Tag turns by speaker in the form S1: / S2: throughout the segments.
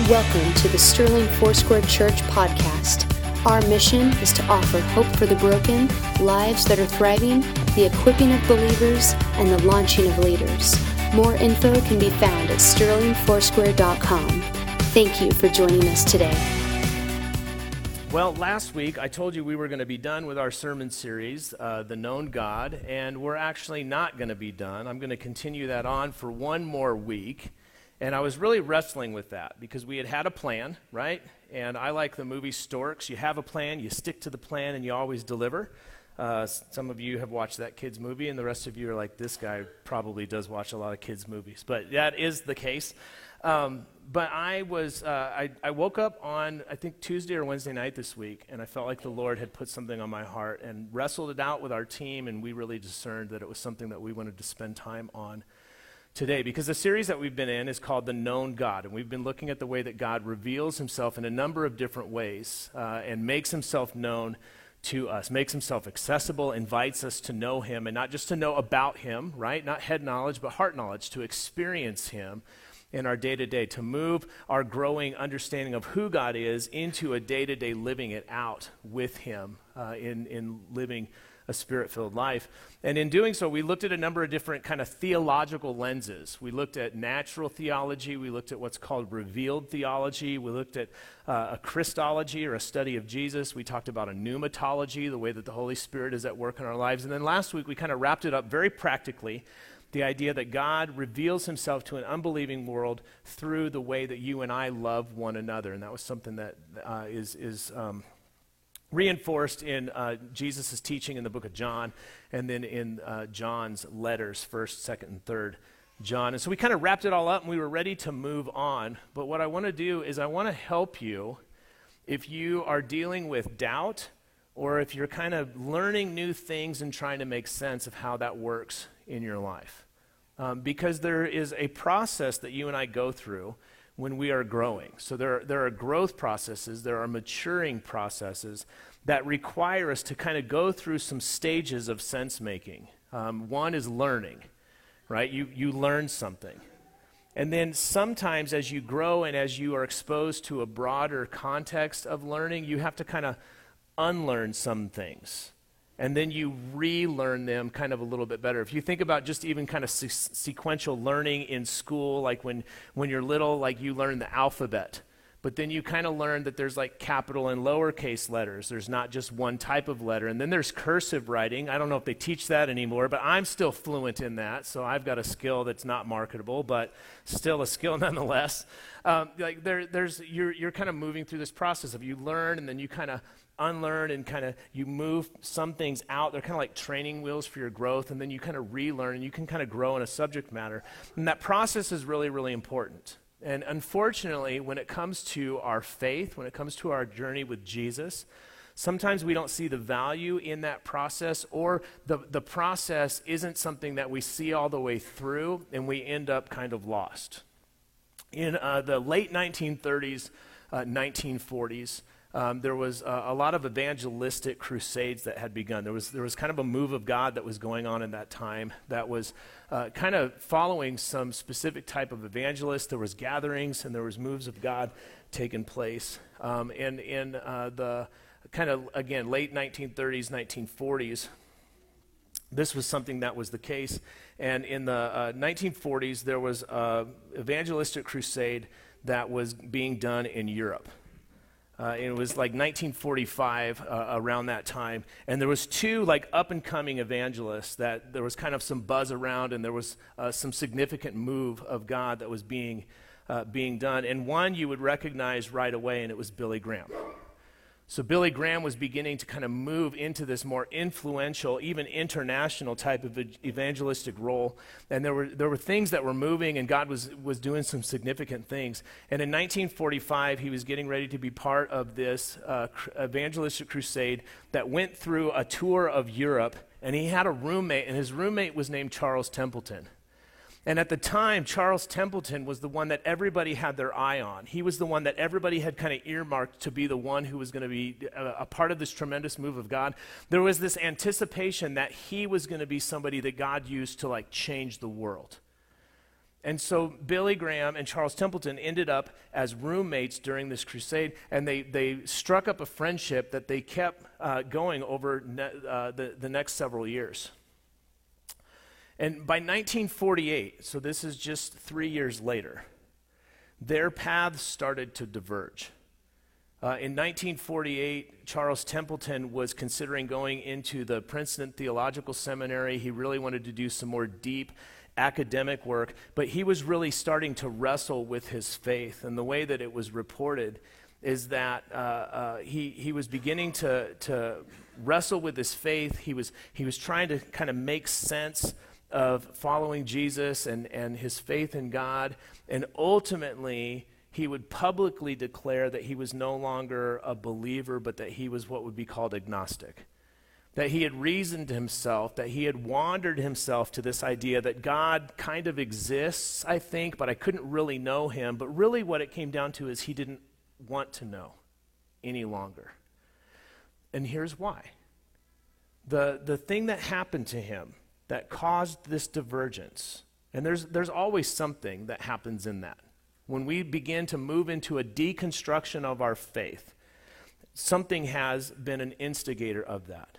S1: Welcome to the Sterling Foursquare Church podcast. Our mission is to offer hope for the broken, lives that are thriving, the equipping of believers, and the launching of leaders. More info can be found at sterlingfoursquare.com. Thank you for joining us today.
S2: Well, last week I told you we were going to be done with our sermon series, uh, The Known God, and we're actually not going to be done. I'm going to continue that on for one more week. And I was really wrestling with that because we had had a plan, right? And I like the movie Storks. You have a plan, you stick to the plan, and you always deliver. Uh, some of you have watched that kids movie, and the rest of you are like, this guy probably does watch a lot of kids movies. But that is the case. Um, but I was, uh, I, I woke up on, I think, Tuesday or Wednesday night this week, and I felt like the Lord had put something on my heart and wrestled it out with our team, and we really discerned that it was something that we wanted to spend time on today because the series that we've been in is called The Known God. And we've been looking at the way that God reveals himself in a number of different ways uh, and makes himself known to us, makes himself accessible, invites us to know him, and not just to know about him, right? Not head knowledge, but heart knowledge, to experience him in our day to day, to move our growing understanding of who God is into a day to day living it out with him uh, in, in living a spirit filled life. And in doing so, we looked at a number of different kind of theological lenses. We looked at natural theology, we looked at what's called revealed theology, we looked at uh, a Christology or a study of Jesus, we talked about a pneumatology, the way that the Holy Spirit is at work in our lives. And then last week, we kind of wrapped it up very practically the idea that God reveals himself to an unbelieving world through the way that you and I love one another. And that was something that uh, is is um, reinforced in uh, Jesus' teaching in the book of John and then in uh, John's letters, 1st, 2nd, and 3rd John. And so we kind of wrapped it all up and we were ready to move on. But what I want to do is I want to help you if you are dealing with doubt or if you're kind of learning new things and trying to make sense of how that works in your life. Um, because there is a process that you and I go through when we are growing. So there are, there are growth processes, there are maturing processes that require us to kind of go through some stages of sense making. Um, one is learning, right? You, you learn something. And then sometimes as you grow and as you are exposed to a broader context of learning, you have to kind of unlearn some things and then you relearn them kind of a little bit better. If you think about just even kind of se- sequential learning in school, like when, when you're little, like you learn the alphabet, but then you kind of learn that there's like capital and lowercase letters. There's not just one type of letter. And then there's cursive writing. I don't know if they teach that anymore, but I'm still fluent in that. So I've got a skill that's not marketable, but still a skill nonetheless. Um, like there, there's, you're, you're kind of moving through this process of you learn and then you kind of unlearn and kind of you move some things out. They're kind of like training wheels for your growth, and then you kind of relearn and you can kind of grow in a subject matter. And that process is really, really important. And unfortunately, when it comes to our faith, when it comes to our journey with Jesus, sometimes we don't see the value in that process, or the, the process isn't something that we see all the way through, and we end up kind of lost. In uh, the late 1930s, uh, 1940s, um, there was uh, a lot of evangelistic crusades that had begun. There was, there was kind of a move of God that was going on in that time that was uh, kind of following some specific type of evangelist. There was gatherings and there was moves of God taking place. Um, and in uh, the kind of, again, late 1930s, 1940s, this was something that was the case. And in the 1940s, uh, there was an evangelistic crusade that was being done in Europe. Uh, it was like 1945 uh, around that time. And there was two like up and coming evangelists that there was kind of some buzz around and there was uh, some significant move of god that was being uh, being done. And one you would recognize right away and it was billy graham so Billy Graham was beginning to kind of move into this more influential, even international type of evangelistic role. And there were, there were things that were moving, and God was, was doing some significant things. And in 1945, he was getting ready to be part of this uh, evangelistic crusade that went through a tour of Europe. And he had a roommate, and his roommate was named Charles Templeton. And at the time, Charles Templeton was the one that everybody had their eye on. He was the one that everybody had kind of earmarked to be the one who was going to be a, a, part of this tremendous move of God. There was this anticipation that he was going to be somebody that God used to like change the world. And so Billy Graham and Charles Templeton ended up as roommates during this crusade, and they, they struck up a friendship that they kept uh, going over ne- uh, the, the next several years. And by 1948, so this is just three years later, their paths started to diverge. Uh, in 1948, Charles Templeton was considering going into the Princeton Theological Seminary. He really wanted to do some more deep academic work, but he was really starting to wrestle with his faith. And the way that it was reported is that uh, uh, he, he was beginning to, to wrestle with his faith. He was, he was trying to kind of make sense of following Jesus and, and his faith in God. And ultimately, he would publicly declare that he was no longer a believer, but that he was what would be called agnostic that he had reasoned himself, that he had wandered himself to this idea that God kind of exists, I think, but I couldn't really know him. But really, what it came down to is he didn't want to know any longer. And here's why the, the thing that happened to him that caused this divergence, and there's, there's always something that happens in that. When we begin to move into a deconstruction of our faith, something has been an instigator of that.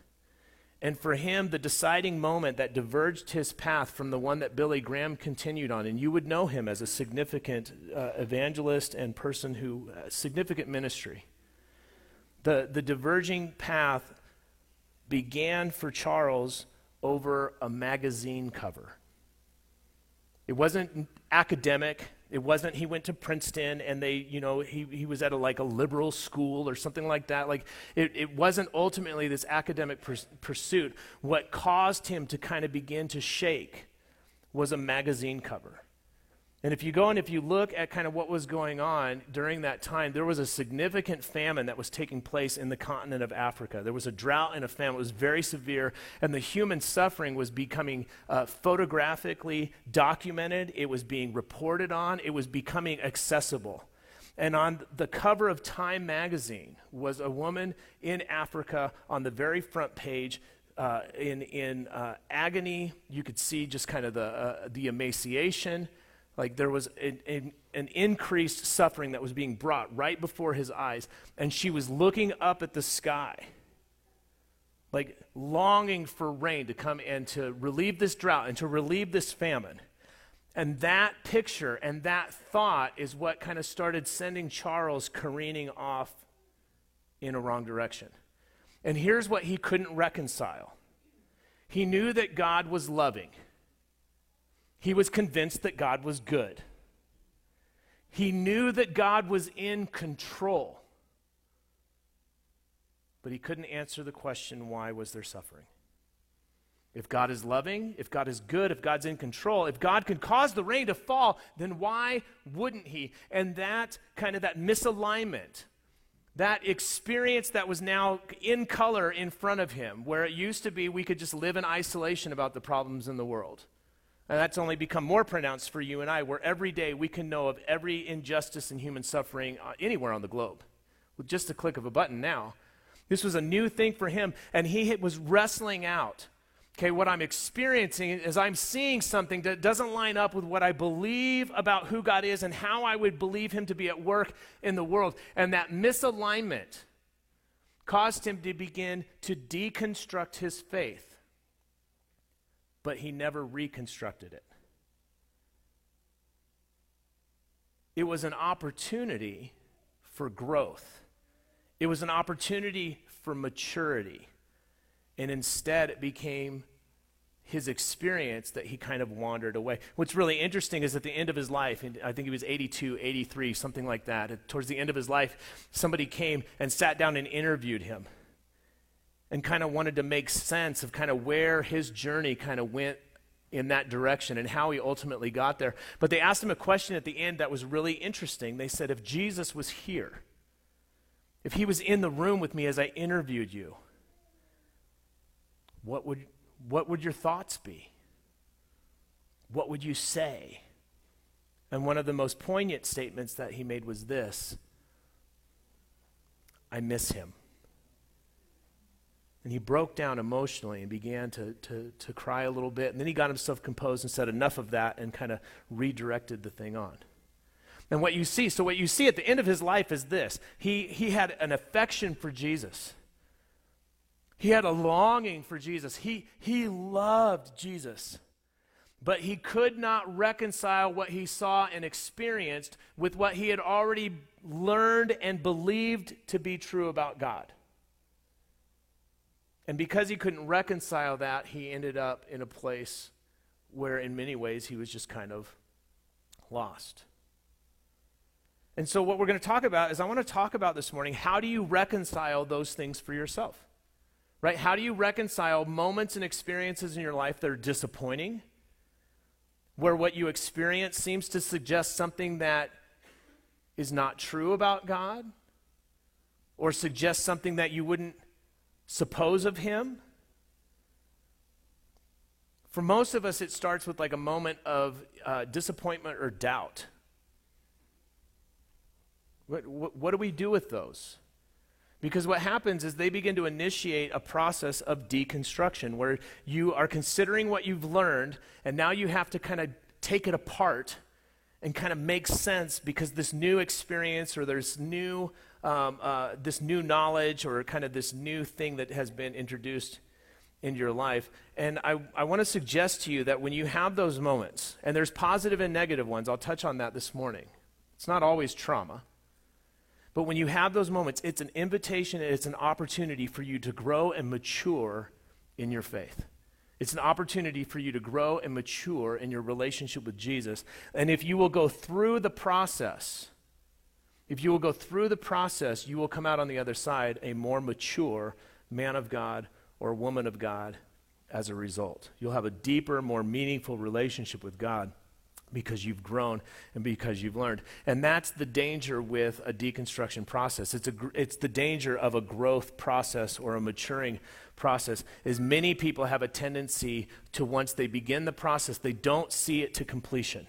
S2: And for him, the deciding moment that diverged his path from the one that Billy Graham continued on, and you would know him as a significant uh, evangelist and person who, uh, significant ministry. The, the diverging path began for Charles over a magazine cover. It wasn't academic, it wasn't he went to Princeton and they, you know, he, he was at a, like a liberal school or something like that. Like it, it wasn't ultimately this academic pursuit. What caused him to kind of begin to shake was a magazine cover. And if you go and if you look at kind of what was going on during that time, there was a significant famine that was taking place in the continent of Africa. There was a drought and a famine. It was very severe, and the human suffering was becoming uh, photographically documented. It was being reported on. It was becoming accessible. And on the cover of Time magazine was a woman in Africa on the very front page uh, in, in uh, agony. You could see just kind of the, uh, the emaciation. Like there was an, increased suffering that was being brought right before his eyes. And she was looking up at the sky, like longing for rain to come and to relieve this drought and to relieve this famine. And that picture and that thought is what kind of started sending Charles careening off in a wrong direction. And here's what he couldn't reconcile he knew that God was loving. He was convinced that God was good. He knew that God was in control. But he couldn't answer the question why was there suffering? If God is loving, if God is good, if God's in control, if God can cause the rain to fall, then why wouldn't he? And that kind of that misalignment, that experience that was now in color in front of him, where it used to be we could just live in isolation about the problems in the world. And that's only become more pronounced for you and I, where every day we can know of every injustice and human suffering uh, anywhere on the globe with just a click of a button now. This was a new thing for him, and he was wrestling out. Okay, what I'm experiencing is I'm seeing something that doesn't line up with what I believe about who God is and how I would believe Him to be at work in the world. And that misalignment caused him to begin to deconstruct his faith but he never reconstructed it. It was an opportunity for growth, it was an opportunity for maturity. And instead, it became his experience that he kind of wandered away. What's really interesting is at the end of his life, I think he was 82, 83, something like that, towards the end of his life, somebody came and sat down and interviewed him and kind of wanted to make sense of kind of where his journey kind of went in that direction and how he ultimately got there. But they asked him a question at the end that was really interesting. They said, If Jesus was here, if he was in the room with me as I interviewed you, what would, what would your thoughts be? What would you say? And one of the most poignant statements that he made was this I miss him. And he broke down emotionally and began to, to, to cry a little bit. And then he got himself composed and said, Enough of that, and kind of redirected the thing on. And what you see, so what you see at the end of his life is this he, he had an affection for Jesus. He had a longing for Jesus. He, he loved Jesus. But he could not reconcile what he saw and experienced with what he had already learned and believed to be true about God. And because he couldn't reconcile that, he ended up in a place where, in many ways, he was just kind of lost. And so, what we're going to talk about is I want to talk about this morning how do you reconcile those things for yourself? Right? How do you reconcile moments and experiences in your life that are disappointing, where what you experience seems to suggest something that is not true about God, or suggests something that you wouldn't suppose of Him? For most of us, it starts with like a moment of uh, disappointment or doubt. What, what, what do we do with those? Because what happens is they begin to initiate a process of deconstruction where you are considering what you've learned, and now you have to kind of take it apart and kind of make sense because this new experience or there's new um, uh, this new knowledge or kind of this new thing that has been introduced into your life. And I, I want to suggest to you that when you have those moments, and there's positive and negative ones, I'll touch on that this morning. It's not always trauma. But when you have those moments, it's an invitation, it's an opportunity for you to grow and mature in your faith. It's an opportunity for you to grow and mature in your relationship with Jesus. And if you will go through the process, if you will go through the process, you will come out on the other side a more mature man of God or woman of God as a result. You'll have a deeper, more meaningful relationship with God because you've grown and because you've learned. And that's the danger with a deconstruction process. It's, a, it's the danger of a growth process or a maturing process is many people have a tendency to once they begin the process, they don't see it to completion.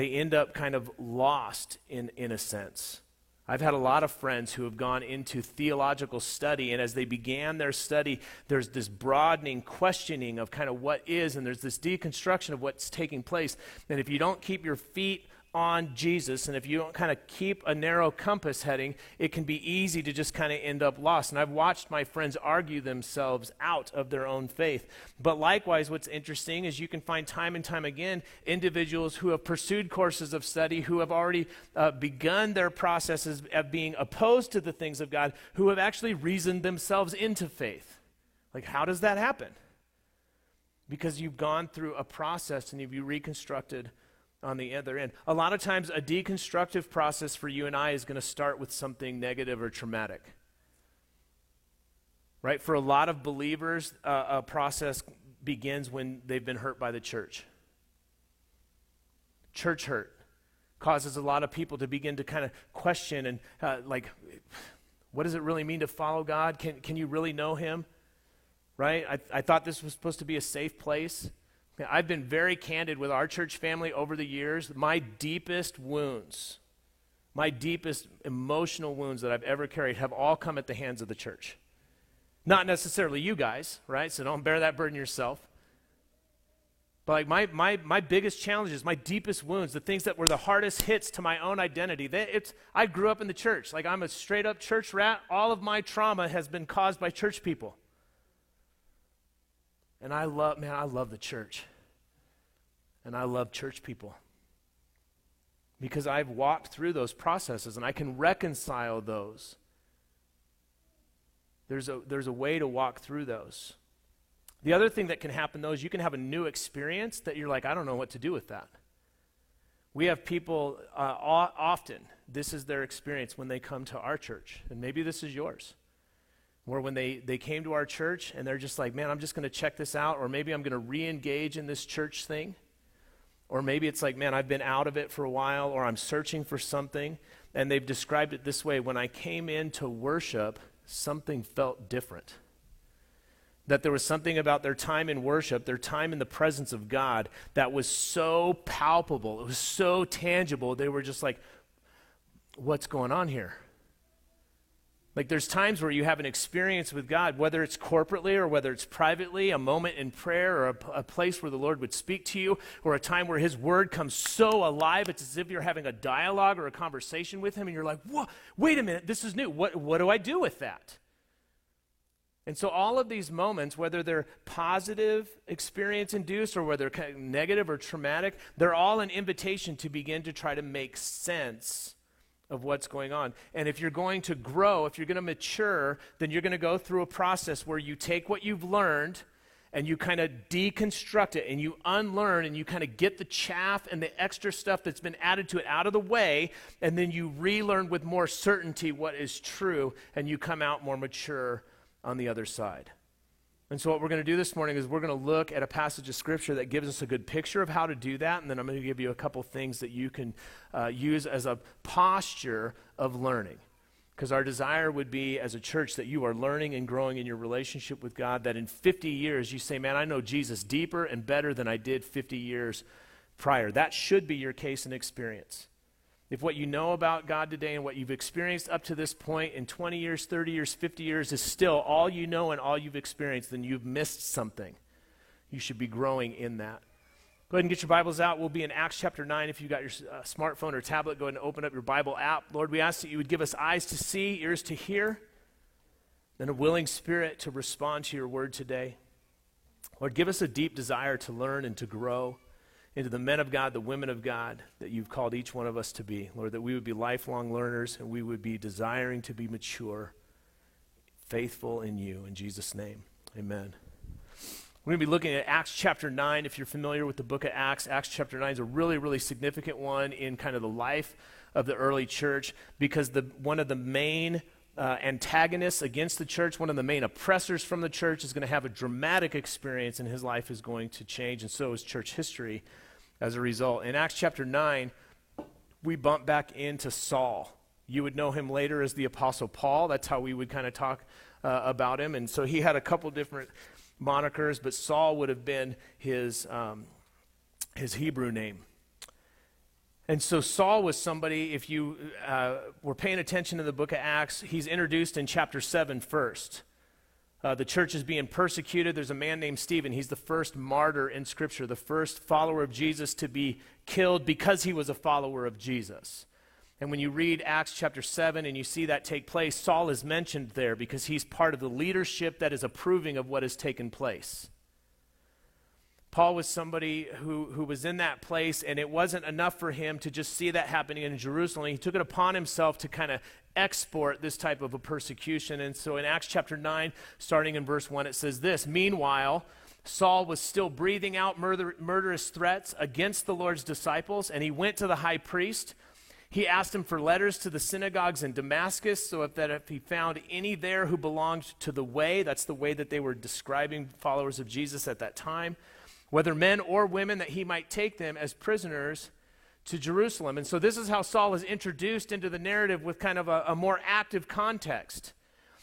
S2: They end up kind of lost in, in a sense. I've had a lot of friends who have gone into theological study, and as they began their study, there's this broadening questioning of kind of what is, and there's this deconstruction of what's taking place. And if you don't keep your feet on Jesus, and if you don't kind of keep a narrow compass heading, it can be easy to just kind of end up lost. And I've watched my friends argue themselves out of their own faith. But likewise, what's interesting is you can find time and time again individuals who have pursued courses of study, who have already uh, begun their processes of being opposed to the things of God, who have actually reasoned themselves into faith. Like, how does that happen? Because you've gone through a process and you've reconstructed on the other end. A lot of times, a deconstructive process for you and I is going to start with something negative or traumatic. Right? For a lot of believers, uh, a process begins when they've been hurt by the church. Church hurt causes a lot of people to begin to kind of question and, uh, like, what does it really mean to follow God? Can, can you really know Him? Right? I, I thought this was supposed to be a safe place. I've been very candid with our church family over the years. My deepest wounds, my deepest emotional wounds that I've ever carried have all come at the hands of the church. Not necessarily you guys, right? So don't bear that burden yourself. But like my, my, my biggest challenges, my deepest wounds, the things that were the hardest hits to my own identity, they, it's, I grew up in the church. Like I'm a straight up church rat. All of my trauma has been caused by church people. And I love, man, I love the church. And I love church people. Because I've walked through those processes and I can reconcile those. There's a, there's a way to walk through those. The other thing that can happen, though, is you can have a new experience that you're like, I don't know what to do with that. We have people uh, often, this is their experience when they come to our church, and maybe this is yours where when they, they came to our church and they're just like, man, I'm just going to check this out, or maybe I'm going to re engage in this church thing. Or maybe it's like, man, I've been out of it for a while, or I'm searching for something. And they've described it this way when I came in to worship, something felt different. That there was something about their time in worship, their time in the presence of God, that was so palpable. It was so tangible. They were just like, what's going on here? Like there's times where you have an experience with God, whether it's corporately or whether it's privately, a moment in prayer or a, a, place where the Lord would speak to you, or a time where His Word comes so alive, it's as if you're having a dialogue or a conversation with Him, and you're like, Whoa, wait a minute, this is new. What, what do I do with that? And so, all of these moments, whether they're positive experience induced or whether they're negative or traumatic, they're all an invitation to begin to try to make sense of what's going on. And if you're going to grow, if you're going to mature, then you're going to go through a process where you take what you've learned and you kind of deconstruct it and you unlearn and you kind of get the chaff and the extra stuff that's been added to it out of the way and then you relearn with more certainty what is true and you come out more mature on the other side. And so, what we're going to do this morning is we're going to look at a passage of Scripture that gives us a good picture of how to do that. And then I'm going to give you a couple things that you can uh, use as a posture of learning. Because our desire would be as a church that you are learning and growing in your relationship with God, that in 50 years you say, Man, I know Jesus deeper and better than I did 50 years prior. That should be your case and experience. If what you know about God today and what you've experienced up to this point in 20 years, 30 years, 50 years is still all you know and all you've experienced, then you've missed something. You should be growing in that. Go ahead and get your Bibles out. We'll be in Acts chapter 9. If you've got your uh, smartphone or tablet, go ahead and open up your Bible app. Lord, we ask that you would give us eyes to see, ears to hear, and a willing spirit to respond to your word today. Lord, give us a deep desire to learn and to grow into the men of God, the women of God that you've called each one of us to be. Lord, that we would be lifelong learners and we would be desiring to be mature, faithful in you. In Jesus' name, amen. We're going to be looking at Acts chapter 9. If you're familiar with the book of Acts, Acts chapter 9 is a really, really significant one in kind of the life of the early church because the, one of the main uh, antagonists against the church, one of the main oppressors from the church, is going to have a dramatic experience and his life is going to change, and so is church history as a result. In Acts chapter 9, we bump back into Saul. You would know him later as the Apostle Paul. That's how we would kind of talk uh, about him. And so he had a couple different monikers, but Saul would have been his, um, his Hebrew name. And so Saul was somebody, if you uh, were paying attention to the book of Acts, he's introduced in chapter 7 first. Uh, the church is being persecuted. There's a man named Stephen. He's the first martyr in Scripture, the first follower of Jesus to be killed because he was a follower of Jesus. And when you read Acts chapter 7 and you see that take place, Saul is mentioned there because he's part of the leadership that is approving of what has taken place. Paul was somebody who, who was in that place, and it wasn't enough for him to just see that happening in Jerusalem. He took it upon himself to kind of export this type of a persecution. And so in Acts chapter 9, starting in verse 1, it says this Meanwhile, Saul was still breathing out murder, murderous threats against the Lord's disciples, and he went to the high priest. He asked him for letters to the synagogues in Damascus, so if, that if he found any there who belonged to the way, that's the way that they were describing followers of Jesus at that time, whether men or women, that he might take them as prisoners to Jerusalem. And so this is how Saul is introduced into the narrative with kind of a, a more active context.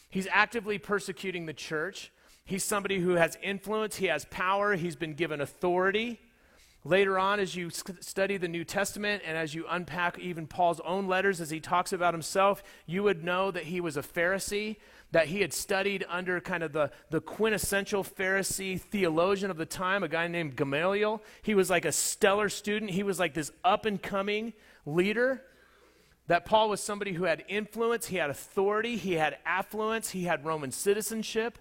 S2: He's actively persecuting the church. He's somebody who has influence, he has power, he's been given authority. Later on, as you study the New Testament and as you unpack even Paul's own letters as he talks about himself, you would know that he was a Pharisee, that he had studied under kind of the, the quintessential Pharisee theologian of the time, a guy named Gamaliel. He was like a stellar student, he was like this up and coming leader. That Paul was somebody who had influence, he had authority, he had affluence, he had Roman citizenship.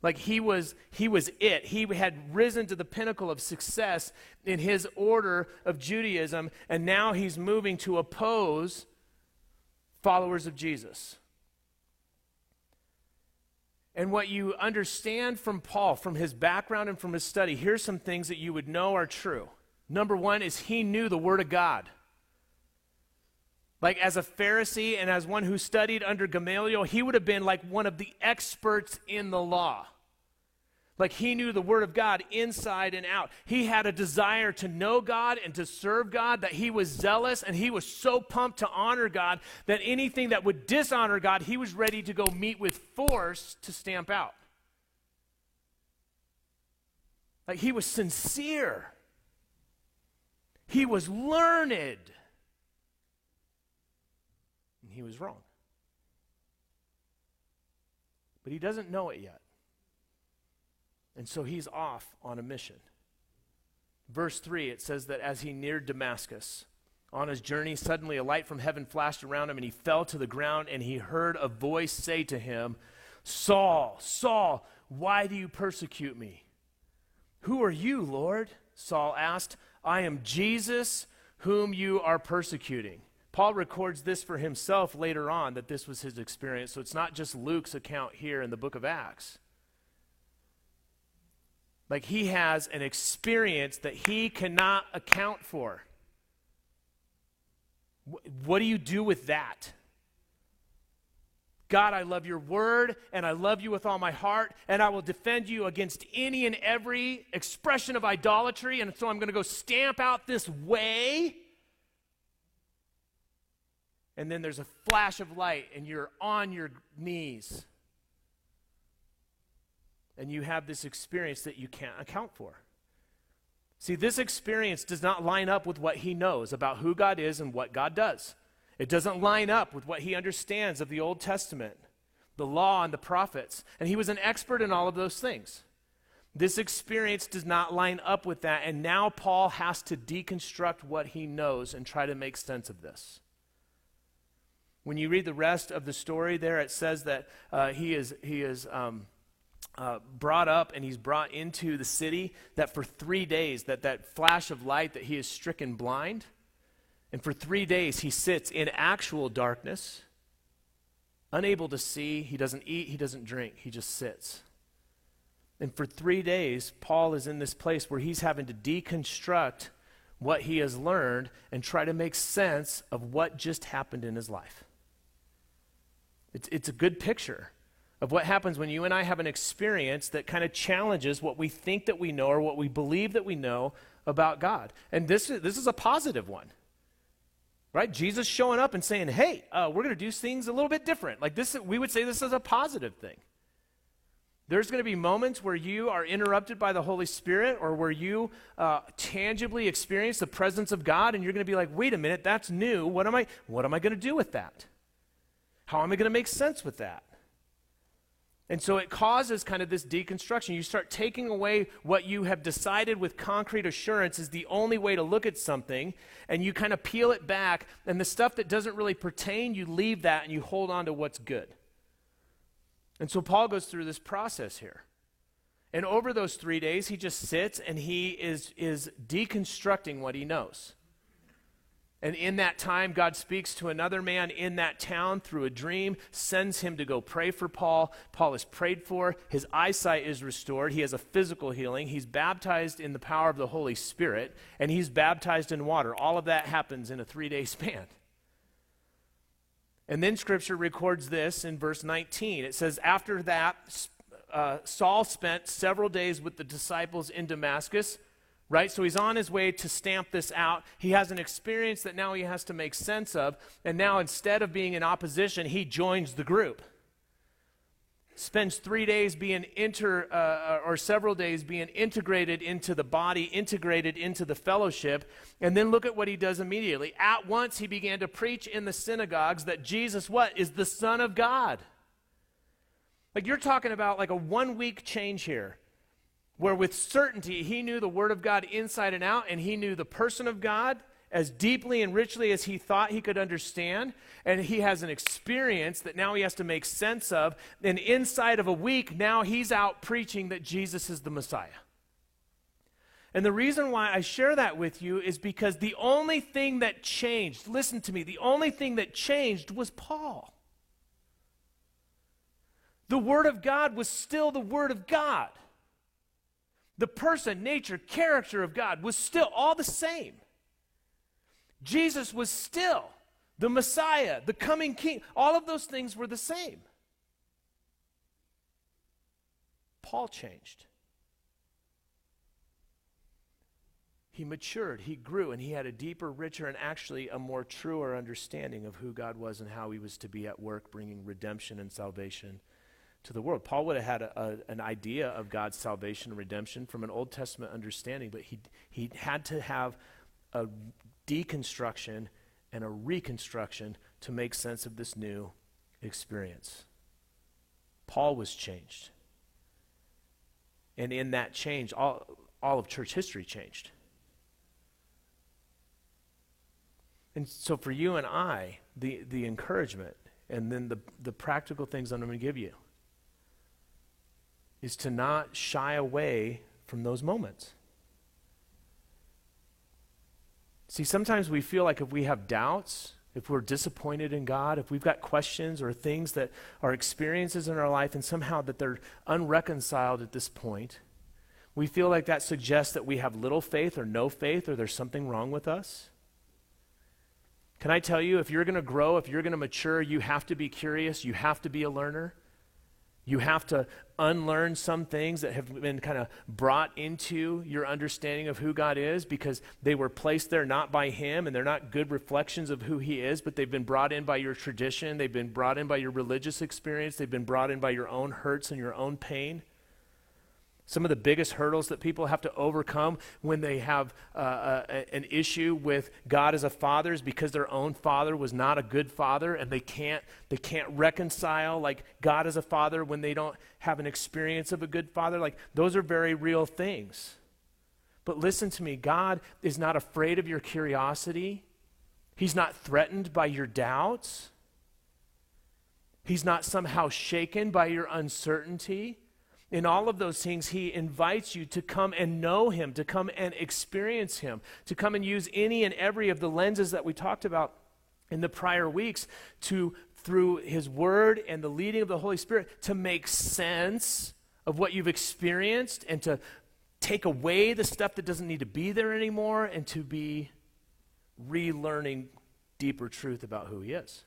S2: Like he was he was it. He had risen to the pinnacle of success in his order of Judaism and now he's moving to oppose followers of Jesus. And what you understand from Paul, from his background and from his study, here's some things that you would know are true. Number one is he knew the Word of God. Like, as a Pharisee and as one who studied under Gamaliel, he would have been like one of the experts in the law. Like he knew the Word of God inside and out. He had a desire to know God and to serve God, that he was zealous and he was so pumped to honor God that anything that would dishonor God, he was ready to go meet with force to stamp out. Like he was sincere, he was learned, and he was wrong. but he doesn't know it yet. And so he's off on a mission. Verse 3, it says that as he neared Damascus, on his journey, suddenly a light from heaven flashed around him, and he fell to the ground, and he heard a voice say to him, Saul, Saul, why do you persecute me? Who are you, Lord? Saul asked. I am Jesus, whom you are persecuting. Paul records this for himself later on that this was his experience. So it's not just Luke's account here in the book of Acts. Like he has an experience that he cannot account for. What do you do with that? God, I love your word, and I love you with all my heart, and I will defend you against any and every expression of idolatry. And so I'm going to go stamp out this way. And then there's a flash of light, and you're on your knees. And you have this experience that you can't account for. See, this experience does not line up with what he knows about who God is and what God does. It doesn't line up with what he understands of the Old Testament, the law, and the prophets. And he was an expert in all of those things. This experience does not line up with that, and now Paul has to deconstruct what he knows and try to make sense of this. When you read the rest of the story there, it says that uh, he is, he is um, uh, brought up and he's brought into the city that for three days that that flash of light that he is stricken blind and for three days he sits in actual darkness unable to see he doesn't eat he doesn't drink he just sits. And for three days paul is in this place where he's having to deconstruct what he has learned and try to make sense of what just happened in his life. It's, it's a good picture of what happens when you and I have an experience that kind of challenges what we think that we know or what we believe that we know about God. And this is, this is a positive one. Right? Jesus showing up and saying, hey, uh, we're going to do things a little bit different. Like this, we would say this is a positive thing. There's going to be moments where you are interrupted by the Holy Spirit or where you uh, tangibly experience the presence of God and you're going to be like, wait a minute, that's new. What am I, what am I going to do with that? How am I going to make sense with that? And so it causes kind of this deconstruction. You start taking away what you have decided with concrete assurance is the only way to look at something, and you kind of peel it back, and the stuff that doesn't really pertain, you leave that and you hold on to what's good. And so Paul goes through this process here. And over those three days, he just sits and he is, is deconstructing what he knows. And in that time, God speaks to another man in that town through a dream, sends him to go pray for Paul. Paul is prayed for. His eyesight is restored. He has a physical healing. He's baptized in the power of the Holy Spirit, and he's baptized in water. All of that happens in a three day span. And then scripture records this in verse 19. It says, After that, uh, Saul spent several days with the disciples in Damascus right? So he's on his way to stamp this out. He has an experience that now he has to make sense of. And now, instead of being in opposition, he joins the group. Spends three days being inter, uh, or several days being integrated into the body, integrated into the fellowship. And then look at what he does immediately. At once, he began to preach in the synagogues that Jesus, what? Is the Son of God. Like you're talking about like a one week change here where with certainty he knew the Word of God inside and out, and he knew the person of God as deeply and richly as he thought he could understand. And he has an experience that now he has to make sense of. And inside of a week, now he's out preaching that Jesus is the Messiah. And the reason why I share that with you is because the only thing that changed, listen to me, the only thing that changed was Paul. The Word of God was still the Word of God the person, nature, character of God was still all the same. Jesus was still the Messiah, the coming King. All of those things were the same. Paul changed. He matured, he grew, and he had a deeper, richer, and actually a more truer understanding of who God was and how he was to be at work bringing redemption and salvation to the world. Paul would have had a, a, an idea of God's salvation and redemption from an Old Testament understanding, but he, he had to have a deconstruction and a reconstruction to make sense of this new experience. Paul was changed. And in that change, all, all of church history changed. And so for you and I, the, the encouragement and then the, the practical things I'm going to give you is to not shy away from those moments. See, sometimes we feel like if we have doubts, if we're disappointed in God, if we've got questions or things that are experiences in our life and somehow that they're unreconciled at this point, we feel like that suggests that we have little faith or no faith or there's something wrong with us. Can I tell you, if you're going to grow, if you're going to mature, you have to be curious, you have to be a learner. You have to unlearn some things that have been kind of brought into your understanding of who God is because they were placed there not by Him and they're not good reflections of who He is, but they've been brought in by your tradition, they've been brought in by your religious experience, they've been brought in by your own hurts and your own pain. Some of the biggest hurdles that people have to overcome when they have uh, uh, an issue with God as a father is because their own father was not a good father and they can't, they can't reconcile like God as a father when they don't have an experience of a good father. Like those are very real things. But listen to me God is not afraid of your curiosity, He's not threatened by your doubts, He's not somehow shaken by your uncertainty in all of those things, he invites you to come and know him, to come and experience him, to come and use any and every of the lenses that we talked about in the prior weeks to, through his word and the leading of the Holy Spirit, to make sense of what you've experienced and to take away the stuff that doesn't need to be there anymore and to be relearning deeper truth about who he is.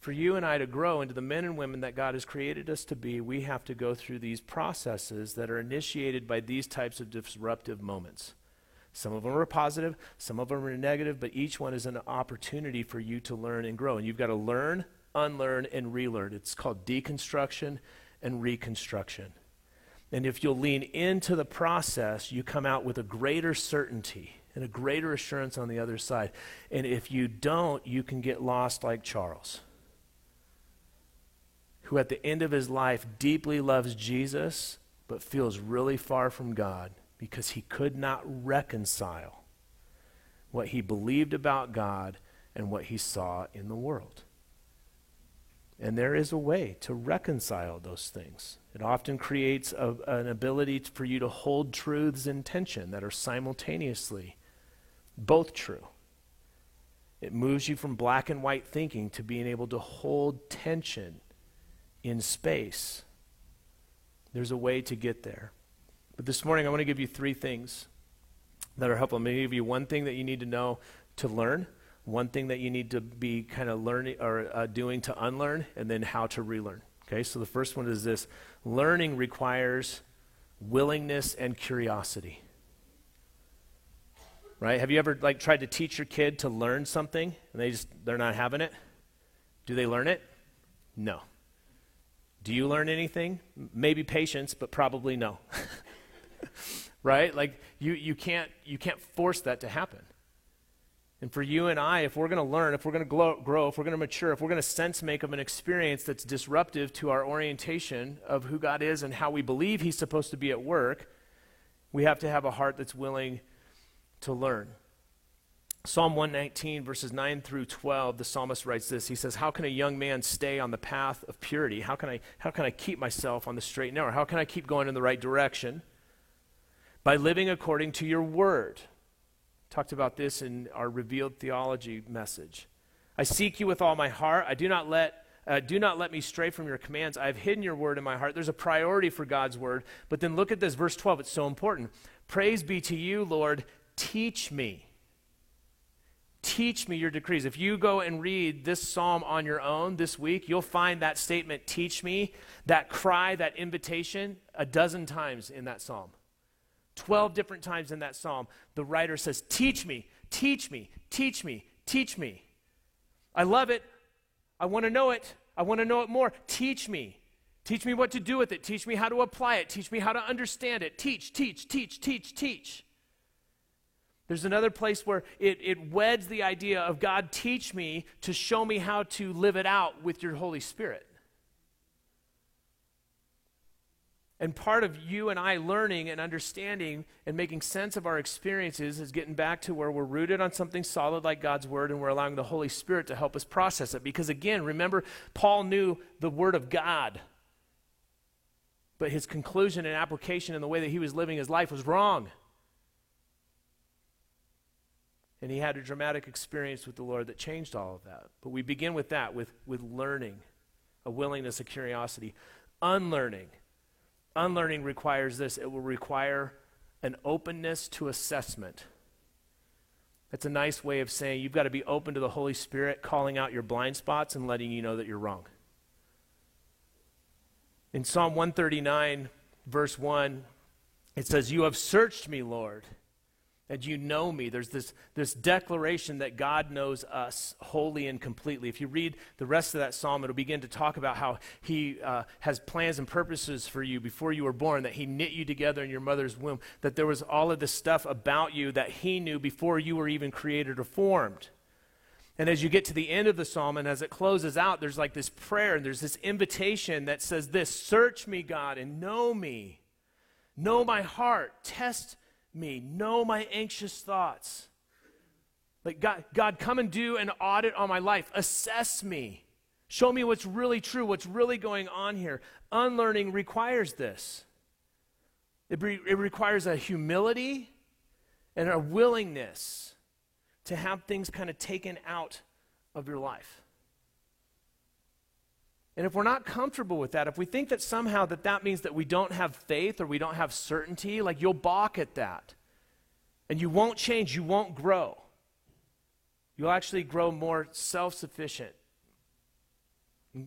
S2: For you and I to grow into the men and women that God has created us to be, we have to go through these processes that are initiated by these types of disruptive moments. Some of them are positive, some of them are negative, but each one is an opportunity for you to learn and grow. And you've got to learn, unlearn, and relearn. It's called deconstruction and reconstruction. And if you'll lean into the process, you come out with a greater certainty and a greater assurance on the other side. And if you don't, you can get lost like Charles who at the end of his life deeply loves Jesus, but feels really far from God because he could not reconcile what he believed about God and what he saw in the world. And there is a way to reconcile those things. It often creates a, an ability for you to hold truths in tension that are simultaneously both true. It moves you from black and white thinking to being able to hold tension in space. There's a way to get there. But this morning, I want to give you three things that are helpful. I'm going to give you one thing that you need to know to learn, one thing that you need to be kind of learning or uh, doing to unlearn, and then how to relearn. Okay, so the first one is this learning requires willingness and curiosity. Right? Have you ever like tried to teach your kid to learn something and they just they're not having it? Do they learn it? No. Do you learn anything? Maybe patience, but probably no. right? Like you, you, can't, you can't force that to happen. And for you and I, if we're going to learn, if we're going to grow, if we're going to mature, if we're going to sense make of an experience that's disruptive to our orientation of who God is and how we believe He's supposed to be at work, we have to have a heart that's willing to learn. Psalm 119, verses 9 through 12, the psalmist writes this. He says, How can a young man stay on the path of purity? How can I, how can I keep myself on the straight and narrow? How can I keep going in the right direction? By living according to your word. Talked about this in our revealed theology message. I seek you with all my heart. I do not let uh, do not let me stray from your commands. I have hidden your word in my heart. There's a priority for God's word. But then look at this, verse 12. It's so important. Praise be to you, Lord. Teach me Teach me your decrees. If you go and read this psalm on your own this week, you'll find that statement, teach me, that cry, that invitation, a dozen times in that psalm. 12 different times in that psalm, the writer says, Teach me, teach me, teach me, teach me. I love it. I want to know it. I want to know it more. Teach me. Teach me what to do with it. Teach me how to apply it. Teach me how to understand it. Teach, teach, teach, teach, teach. There's another place where it, it weds the idea of God, teach me to show me how to live it out with your Holy Spirit. And part of you and I learning and understanding and making sense of our experiences is getting back to where we're rooted on something solid like God's Word and we're allowing the Holy Spirit to help us process it. Because again, remember, Paul knew the Word of God. But his conclusion and application and the way that he was living his life was wrong. And he had a dramatic experience with the Lord that changed all of that. But we begin with that, with, with learning, a willingness, a curiosity. Unlearning Unlearning requires this it will require an openness to assessment. That's a nice way of saying you've got to be open to the Holy Spirit calling out your blind spots and letting you know that you're wrong. In Psalm 139, verse 1, it says, You have searched me, Lord that you know me. There's this, this declaration that God knows us wholly and completely. If you read the rest of that psalm, it'll begin to talk about how He uh, has plans and purposes for you before you were born, that He knit you together in your mother's womb, that there was all of this stuff about you that He knew before you were even created or formed. And as you get to the end of the psalm and as it closes out, there's like this prayer and there's this invitation that says, This search me, God, and know me. Know my heart. Test me, know my anxious thoughts. Like, God, God, come and do an audit on my life. Assess me. Show me what's really true, what's really going on here. Unlearning requires this. It, re- it requires a humility and a willingness to have things kind of taken out of your life. And if we're not comfortable with that, if we think that somehow that that means that we don't have faith or we don't have certainty, like you'll balk at that. And you won't change, you won't grow. You'll actually grow more self-sufficient.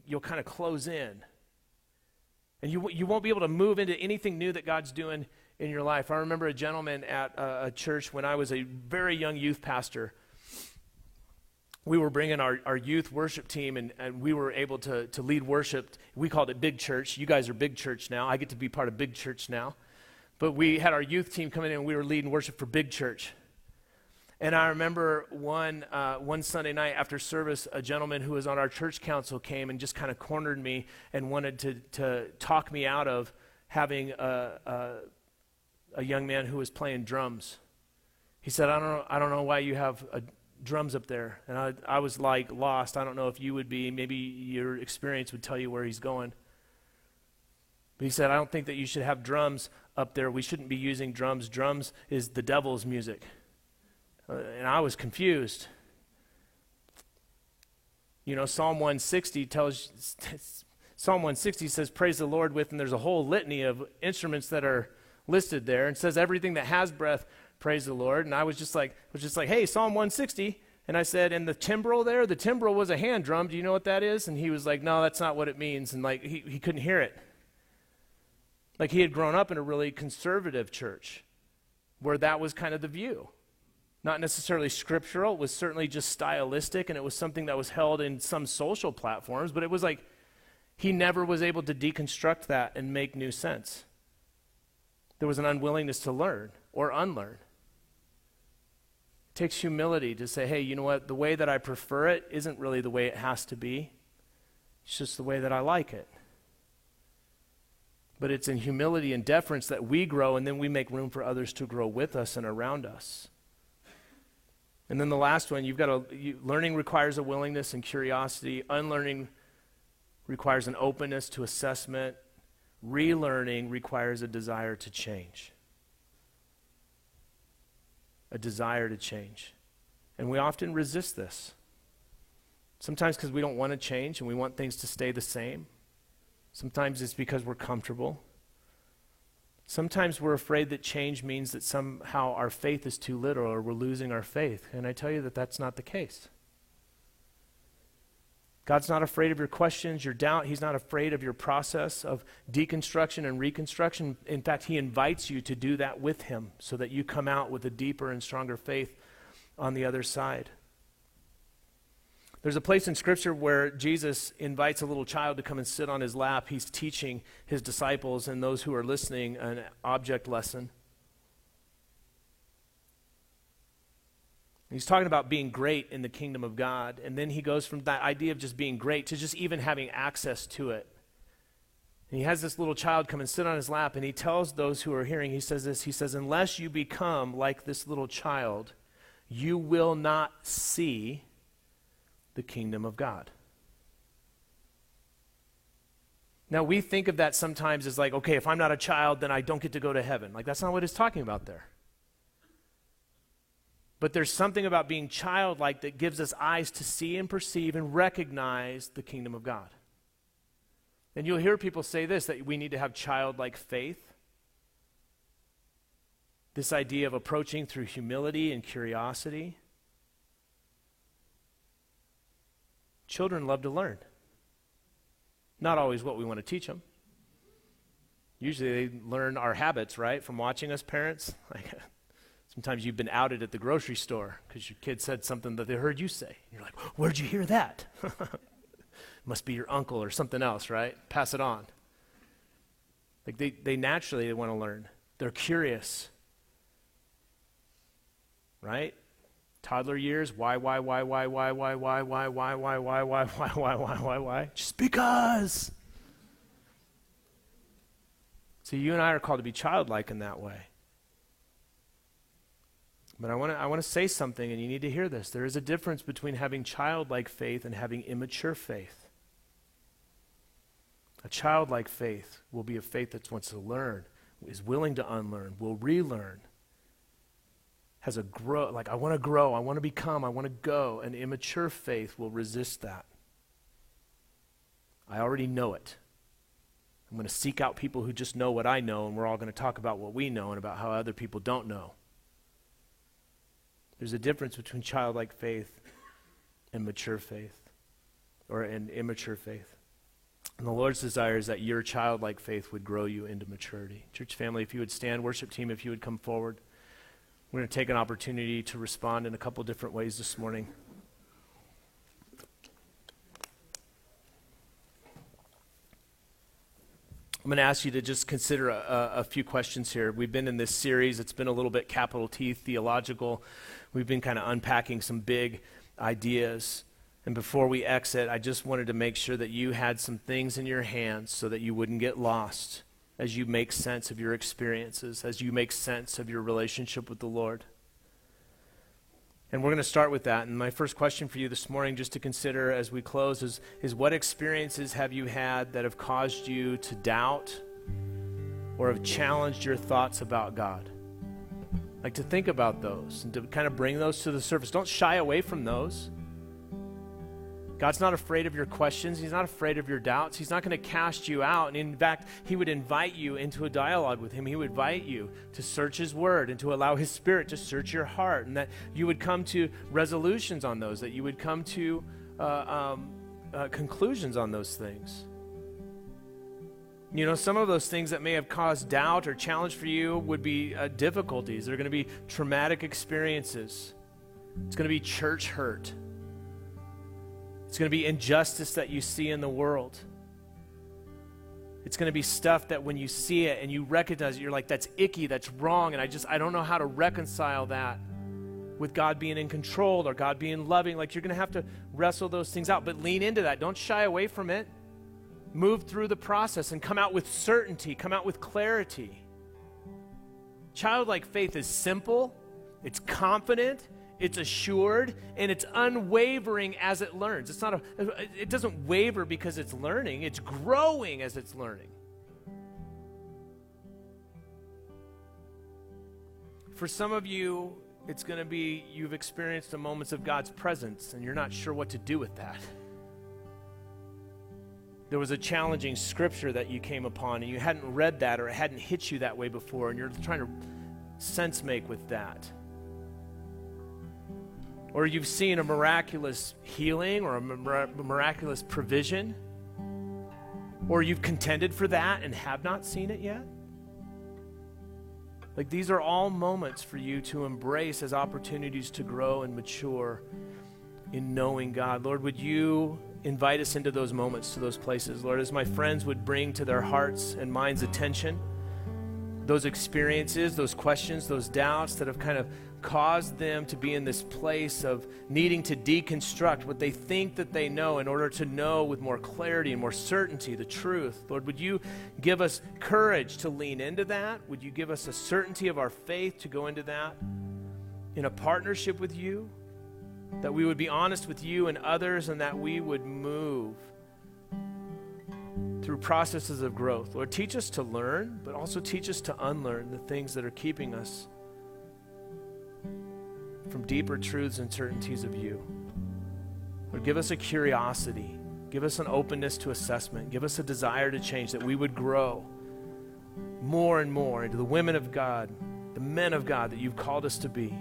S2: You'll kind of close in. And you, you won't be able to move into anything new that God's doing in your life. I remember a gentleman at a, a church when I was a very young youth pastor we were bringing our, our youth worship team and, and we were able to, to lead worship. We called it Big Church. You guys are Big Church now. I get to be part of Big Church now. But we had our youth team coming in and we were leading worship for Big Church. And I remember one, uh, one Sunday night after service, a gentleman who was on our church council came and just kind of cornered me and wanted to, to talk me out of having a, a, a young man who was playing drums. He said, I don't know, I don't know why you have a drums up there. And I, I was like lost. I don't know if you would be. Maybe your experience would tell you where he's going. But he said, I don't think that you should have drums up there. We shouldn't be using drums. Drums is the devil's music. Uh, and I was confused. You know, Psalm 160 tells, Psalm 160 says, Praise the Lord with, and there's a whole litany of instruments that are listed there, and says, Everything that has breath, praise the Lord. And I was just like, was just like, hey, Psalm 160. And I said, and the timbrel there, the timbrel was a hand drum. Do you know what that is? And he was like, no, that's not what it means. And like, he, he couldn't hear it. Like he had grown up in a really conservative church where that was kind of the view. Not necessarily scriptural, it was certainly just stylistic, and it was something that was held in some social platforms, but it was like he never was able to deconstruct that and make new sense. There was an unwillingness to learn or unlearn. Takes humility to say, hey, you know what? The way that I prefer it isn't really the way it has to be. It's just the way that I like it. But it's in humility and deference that we grow, and then we make room for others to grow with us and around us. And then the last one, you've got a you, learning requires a willingness and curiosity. Unlearning requires an openness to assessment. Relearning requires a desire to change a desire to change. And we often resist this. Sometimes because we don't want to change and we want things to stay the same. Sometimes it's because we're comfortable. Sometimes we're afraid that change means that somehow our faith is too little or we're losing our faith. And I tell you that that's not the case. God's not afraid of your questions, your doubt. He's not afraid of your process of deconstruction and reconstruction. In fact, He invites you to do that with Him so that you come out with a deeper and stronger faith on the other side. There's a place in Scripture where Jesus invites a little child to come and sit on his lap. He's teaching his disciples and those who are listening an object lesson. He's talking about being great in the kingdom of God. And then he goes from that idea of just being great to just even having access to it. And he has this little child come and sit on his lap, and he tells those who are hearing, he says this He says, Unless you become like this little child, you will not see the kingdom of God. Now, we think of that sometimes as like, okay, if I'm not a child, then I don't get to go to heaven. Like, that's not what he's talking about there. But there's something about being childlike that gives us eyes to see and perceive and recognize the kingdom of God. And you'll hear people say this that we need to have childlike faith. This idea of approaching through humility and curiosity. Children love to learn. Not always what we want to teach them. Usually they learn our habits, right, from watching us parents. Like sometimes you've been outed at the grocery store because your kid said something that they heard you say. You're like, "Where'd you hear that?" Must be your uncle or something else, right? Pass it on. Like they, they naturally want to learn. They're curious. Right? Toddler years, why, why, why, why, why, why, why, why, why, why, why, why, why, why, why, why, why? Just because. So you and I are called to be childlike in that way. But I want to I want to say something, and you need to hear this. There is a difference between having childlike faith and having immature faith. A childlike faith will be a faith that wants to learn, is willing to unlearn, will relearn, has a grow, like, I want to grow, I want to become, I want to go. An immature faith will resist that. I already know it. I'm going to seek out people who just know what I know, and we're all going to talk about what we know and about how other people don't know. There's a difference between childlike faith and mature faith, or an immature faith. And the Lord's desire is that your childlike faith would grow you into maturity. Church family, if you would stand, worship team, if you would come forward. We're going to take an opportunity to respond in a couple different ways this morning. I'm going to ask you to just consider a, a, few questions here. We've been in this series, it's been a little bit capital T theological. We've been kind of unpacking some big ideas. And before we exit, I just wanted to make sure that you had some things in your hands so that you wouldn't get lost as you make sense of your experiences, as you make sense of your relationship with the Lord. And we're going to start with that. And my first question for you this morning, just to consider as we close, is, is what experiences have you had that have caused you to doubt or have challenged your thoughts about God? Like to think about those and to kind of bring those to the surface. Don't shy away from those. God's not afraid of your questions. He's not afraid of your doubts. He's not going to cast you out. And in fact, He would invite you into a dialogue with Him. He would invite you to search His Word and to allow His Spirit to search your heart, and that you would come to resolutions on those, that you would come to uh, um, uh, conclusions on those things. You know, some of those things that may have caused doubt or challenge for you would be uh, difficulties. They're going to be traumatic experiences. It's going to be church hurt. It's going to be injustice that you see in the world. It's going to be stuff that when you see it and you recognize it, you're like, that's icky, that's wrong, and I just, I don't know how to reconcile that with God being in control or God being loving. Like, you're going to have to wrestle those things out, but lean into that. Don't shy away from it. Move through the process and come out with certainty, come out with clarity. Childlike faith is simple, it's confident, it's assured, and it's unwavering as it learns. It's not a, it doesn't waver because it's learning, it's growing as it's learning. For some of you, it's going to be you've experienced the moments of God's presence and you're not sure what to do with that. There was a challenging scripture that you came upon and you hadn't read that or it hadn't hit you that way before and you're trying to sense make with that or you've seen a miraculous healing or a miraculous provision, or you've contended for that and have not seen it yet. Like these are all moments for you to embrace as opportunities to grow and mature in knowing God. Lord, would you invite us into those moments, to those places? Lord, as my friends would bring to their hearts and minds attention those experiences, those questions, those doubts that have kind of caused them to be in this place of needing to deconstruct what they think that they know in order to know with more clarity and more certainty the truth. Lord, would you give us courage to lean into that? Would you give us a certainty of our faith to go into that in a partnership with you? That we would be honest with you and others and that we would move through processes of growth. Lord, teach us to learn, but also teach us to unlearn the things that are keeping us from deeper truths and certainties of you. Lord, give us a curiosity, give us an openness to assessment, give us a desire to change, that we would grow more and more into the women of God, the men of God that you've called us to be.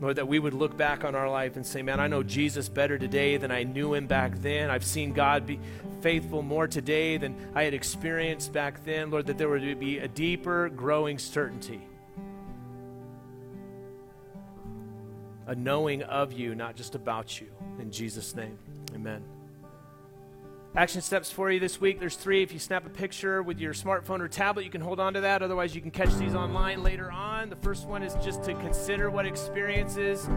S2: Lord, that we would look back on our life and say, Man, I know Jesus better today than I knew him back then. I've seen God be faithful more today than I had experienced back then. Lord, that there would be a deeper, growing certainty, a knowing of you, not just about you. In Jesus' name, amen. Action steps for you this week. There's three. If you snap a picture with your smartphone or tablet, you can hold on to that. Otherwise, you can catch these online later on. The first one is just to consider what experiences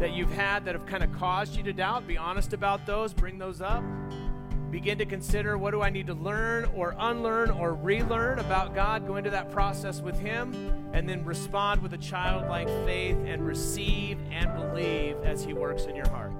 S2: that you've had that have kind of caused you to doubt. Be honest about those, bring those up. Begin to consider what do I need to learn or unlearn or relearn about God. Go into that process with Him and then respond with a childlike faith and receive and believe as He works in your heart.